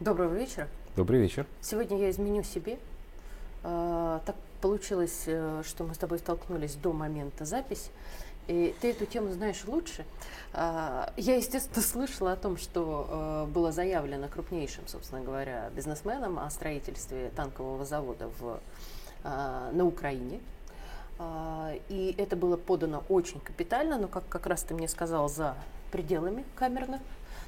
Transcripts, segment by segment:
Доброго вечера. Добрый вечер. Сегодня я изменю себе. А, так получилось, э, что мы с тобой столкнулись до момента записи. И ты эту тему знаешь лучше. А, я, естественно, слышала о том, что э, было заявлено крупнейшим, собственно говоря, бизнесменом о строительстве танкового завода в, а, на Украине. И это было подано очень капитально, но, как как раз ты мне сказал, за пределами камерных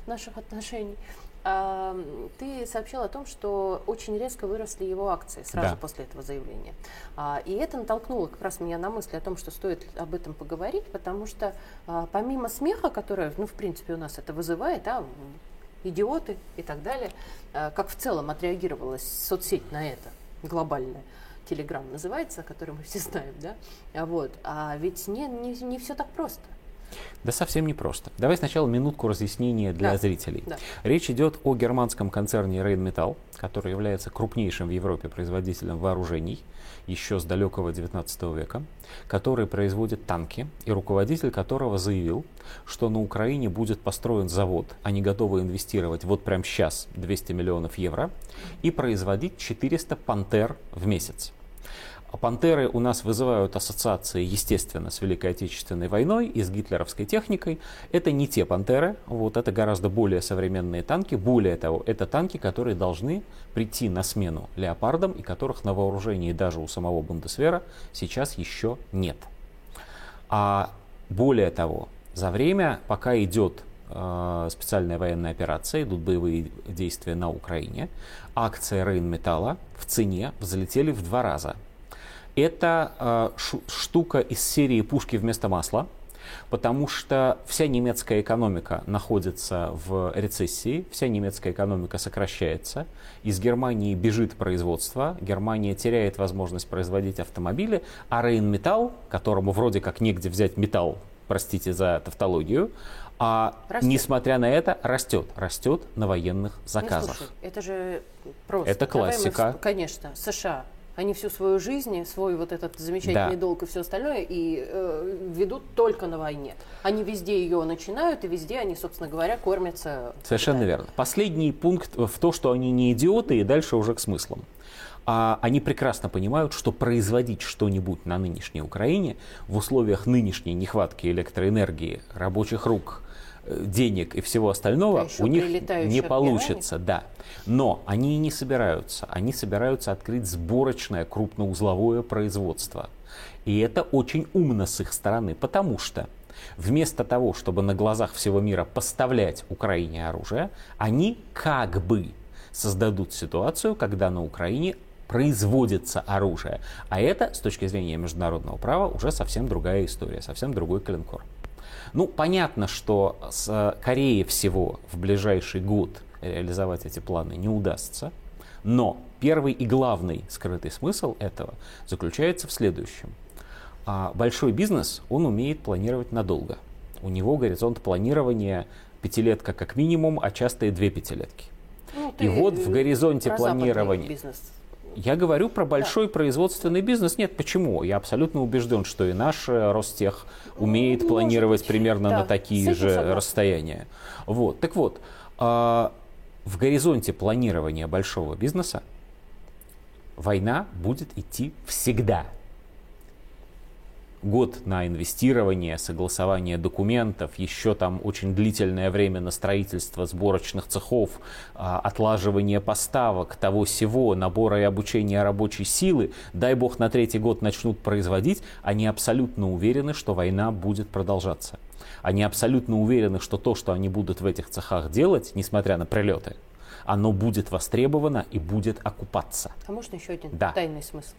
наших отношений. А, ты сообщил о том, что очень резко выросли его акции сразу да. после этого заявления. А, и это натолкнуло как раз меня на мысль о том, что стоит об этом поговорить, потому что а, помимо смеха, который, ну, в принципе, у нас это вызывает, да, идиоты и так далее, как в целом отреагировалась соцсеть на это глобальная, Телеграм называется, который мы все знаем, да, вот, а ведь не, не, не все так просто. Да совсем не просто. Давай сначала минутку разъяснения для да. зрителей. Да. Речь идет о германском концерне Rheinmetall, который является крупнейшим в Европе производителем вооружений еще с далекого 19 века, который производит танки, и руководитель которого заявил, что на Украине будет построен завод, они готовы инвестировать вот прямо сейчас 200 миллионов евро и производить 400 пантер в месяц. А пантеры у нас вызывают ассоциации, естественно, с Великой Отечественной войной и с гитлеровской техникой. Это не те пантеры, вот это гораздо более современные танки. Более того, это танки, которые должны прийти на смену леопардам и которых на вооружении даже у самого Бундесвера сейчас еще нет. А более того, за время, пока идет э, специальная военная операция, идут боевые действия на Украине, акции Рейнметалла в цене взлетели в два раза – это э, штука из серии «Пушки вместо масла», потому что вся немецкая экономика находится в рецессии, вся немецкая экономика сокращается, из Германии бежит производство, Германия теряет возможность производить автомобили, а Рейнметалл, которому вроде как негде взять металл, простите за тавтологию, а растет. несмотря на это растет, растет на военных заказах. Ну, слушай, это же просто. Это классика. Мы, конечно, США они всю свою жизнь, свой вот этот замечательный да. долг и все остальное и э, ведут только на войне. Они везде ее начинают, и везде они, собственно говоря, кормятся. Совершенно верно. Последний пункт в то, что они не идиоты, и дальше уже к смыслам. А они прекрасно понимают, что производить что-нибудь на нынешней Украине в условиях нынешней нехватки электроэнергии, рабочих рук, денег и всего остального у них не получится, да. Но они и не собираются. Они собираются открыть сборочное крупноузловое производство. И это очень умно с их стороны, потому что вместо того, чтобы на глазах всего мира поставлять Украине оружие, они как бы создадут ситуацию, когда на Украине производится оружие. А это, с точки зрения международного права, уже совсем другая история, совсем другой клинкор. Ну, понятно, что с э, Кореей всего в ближайший год реализовать эти планы не удастся, но первый и главный скрытый смысл этого заключается в следующем. А большой бизнес, он умеет планировать надолго. У него горизонт планирования пятилетка как минимум, а часто и две пятилетки. Ну, и вот в горизонте планирования... Бизнес я говорю про большой да. производственный бизнес. Нет, почему? Я абсолютно убежден, что и наш э, Ростех умеет Может планировать быть. примерно да. на такие же согласна. расстояния. Вот. Так вот, а, в горизонте планирования большого бизнеса война будет идти всегда год на инвестирование, согласование документов, еще там очень длительное время на строительство сборочных цехов, а, отлаживание поставок, того всего, набора и обучения рабочей силы, дай бог на третий год начнут производить, они абсолютно уверены, что война будет продолжаться. Они абсолютно уверены, что то, что они будут в этих цехах делать, несмотря на прилеты, оно будет востребовано и будет окупаться. А можно еще один да. тайный смысл?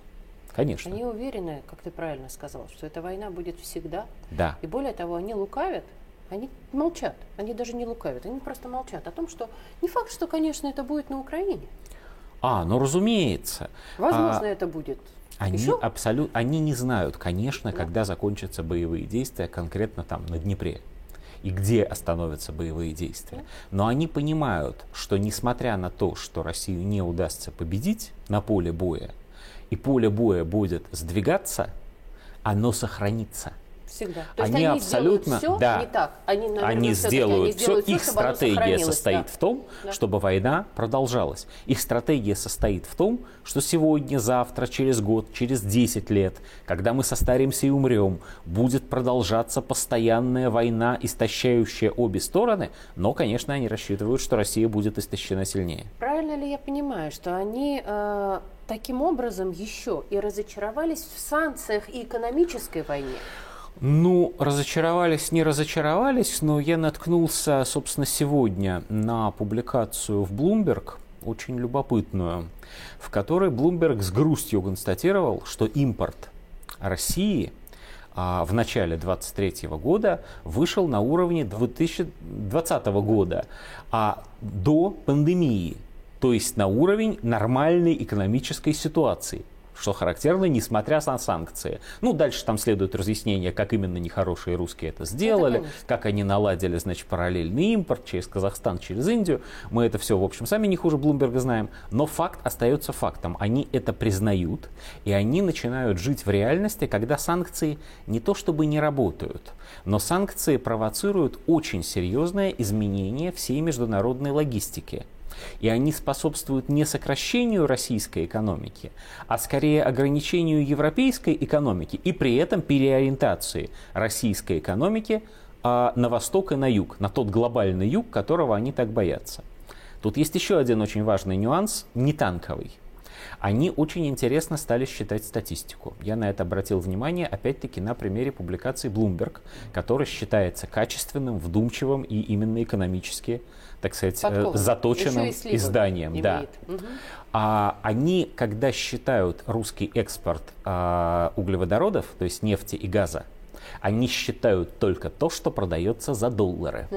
Конечно. Они уверены, как ты правильно сказал, что эта война будет всегда. Да. И более того, они лукавят, они молчат, они даже не лукавят, они просто молчат о том, что не факт, что, конечно, это будет на Украине. А, ну разумеется. Возможно, а, это будет. Они абсолютно, они не знают, конечно, да. когда закончатся боевые действия конкретно там на Днепре и где остановятся боевые действия. Но они понимают, что несмотря на то, что Россию не удастся победить на поле боя, и поле боя будет сдвигаться, оно сохранится. Всегда. То они, они абсолютно, все да, не так. Они, наверное, они сделают все. Сделают их стратегия состоит да. в том, да. чтобы война продолжалась. Их стратегия состоит в том, что сегодня, завтра, через год, через 10 лет, когда мы состаримся и умрем, будет продолжаться постоянная война, истощающая обе стороны. Но, конечно, они рассчитывают, что Россия будет истощена сильнее. Правильно ли я понимаю, что они э, таким образом еще и разочаровались в санкциях и экономической войне? Ну, разочаровались, не разочаровались, но я наткнулся, собственно, сегодня на публикацию в Bloomberg, очень любопытную, в которой Bloomberg с грустью констатировал, что импорт России а, в начале 2023 года вышел на уровне 2020 года, а до пандемии, то есть на уровень нормальной экономической ситуации что характерно, несмотря на санкции. Ну, дальше там следует разъяснение, как именно нехорошие русские это сделали, это как они наладили, значит, параллельный импорт через Казахстан, через Индию. Мы это все, в общем, сами не хуже Блумберга знаем. Но факт остается фактом. Они это признают, и они начинают жить в реальности, когда санкции не то чтобы не работают, но санкции провоцируют очень серьезное изменение всей международной логистики. И они способствуют не сокращению российской экономики, а скорее ограничению европейской экономики и при этом переориентации российской экономики а, на восток и на юг, на тот глобальный юг, которого они так боятся. Тут есть еще один очень важный нюанс, не танковый. Они очень интересно стали считать статистику. Я на это обратил внимание, опять-таки, на примере публикации Bloomberg, который считается качественным, вдумчивым и именно экономически так сказать, Подкован. Э, заточенным изданием. Имеет. Да. Угу. А они, когда считают русский экспорт а, углеводородов, то есть нефти и газа, они считают только то, что продается за доллары.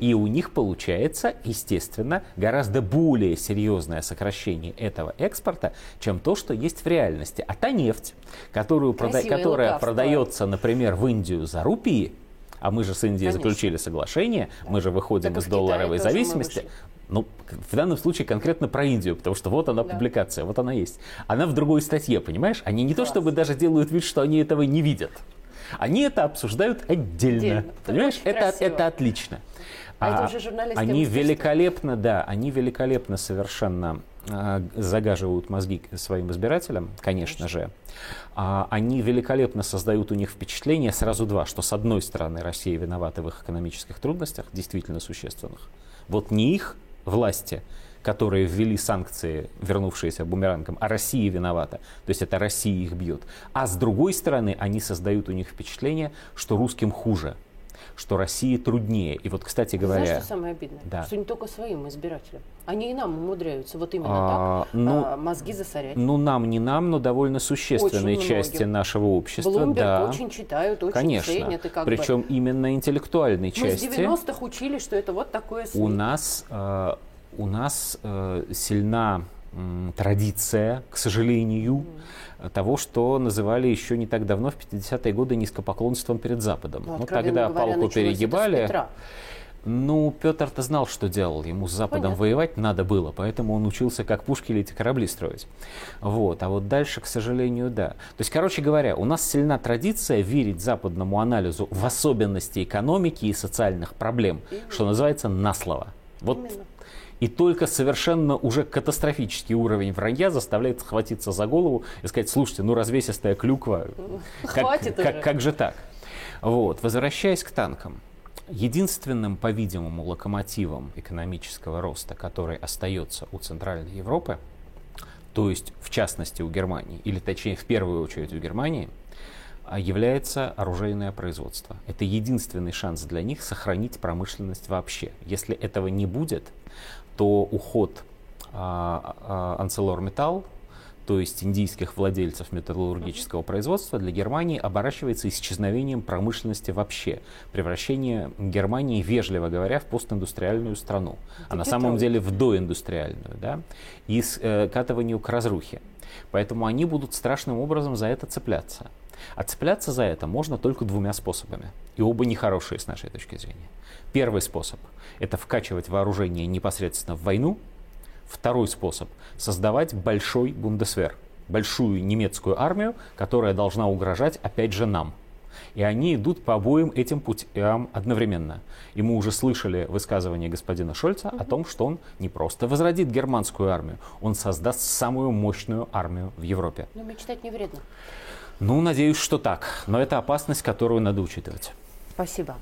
и у них получается, естественно, гораздо более серьезное сокращение этого экспорта, чем то, что есть в реальности. А та нефть, которую прода- которая продается, например, в Индию за рупии, а мы же с Индией Конечно. заключили соглашение, да. мы же выходим так из долларовой зависимости. Ну, в данном случае конкретно про Индию, потому что вот она да. публикация, вот она есть. Она в другой статье, понимаешь? Они не Класс. то чтобы даже делают вид, что они этого не видят. Они это обсуждают отдельно. отдельно. Понимаешь? Это, это отлично. А, а это уже они великолепно, да, они великолепно совершенно а, загаживают мозги своим избирателям, конечно, конечно. же. А, они великолепно создают у них впечатление сразу два, что с одной стороны Россия виновата в их экономических трудностях, действительно существенных. Вот не их власти, которые ввели санкции, вернувшиеся бумерангом, а Россия виновата. То есть это Россия их бьет. А с другой стороны, они создают у них впечатление, что русским хуже что России труднее. И вот, кстати говоря... Знаешь, что самое обидное? Да. Что не только своим избирателям. Они и нам умудряются вот именно а, так ну, а, мозги засорять. Ну, нам, не нам, но довольно существенной очень части многим. нашего общества. Bloomberg да. очень читают, очень Конечно. ценят. И как Причем бы... именно интеллектуальной Мы части. Мы с 90-х учили, что это вот такое СМИ. У нас, э, у нас э, сильна э, традиция, к сожалению, mm того, что называли еще не так давно, в 50-е годы, низкопоклонством перед Западом. Ну, ну тогда говоря, палку перегибали. Ну, Петр-то знал, что делал. Ему с Западом Понятно. воевать надо было, поэтому он учился, как пушки или эти корабли строить. Вот. А вот дальше, к сожалению, да. То есть, короче говоря, у нас сильна традиция верить западному анализу в особенности экономики и социальных проблем, Именно. что называется, на слово. Вот Именно. И только совершенно уже катастрофический уровень вранья заставляет схватиться за голову и сказать, слушайте, ну развесистая клюква, как, как, как же так? Вот. Возвращаясь к танкам. Единственным, по-видимому, локомотивом экономического роста, который остается у Центральной Европы, то есть в частности у Германии, или точнее в первую очередь у Германии, а, является оружейное производство. Это единственный шанс для них сохранить промышленность вообще. Если этого не будет, то уход а, а, ArcelorMittal, то есть индийских владельцев металлургического производства, для Германии оборачивается исчезновением промышленности вообще, превращение Германии, вежливо говоря, в постиндустриальную страну, а на самом деле в доиндустриальную, да, и скатыванию э, к разрухе. Поэтому они будут страшным образом за это цепляться. А за это можно только двумя способами. И оба нехорошие с нашей точки зрения. Первый способ – это вкачивать вооружение непосредственно в войну. Второй способ – создавать большой бундесвер, большую немецкую армию, которая должна угрожать, опять же, нам. И они идут по обоим этим путям одновременно. И мы уже слышали высказывание господина Шольца о том, что он не просто возродит германскую армию, он создаст самую мощную армию в Европе. Но мечтать не вредно. Ну, надеюсь, что так. Но это опасность, которую надо учитывать. Спасибо.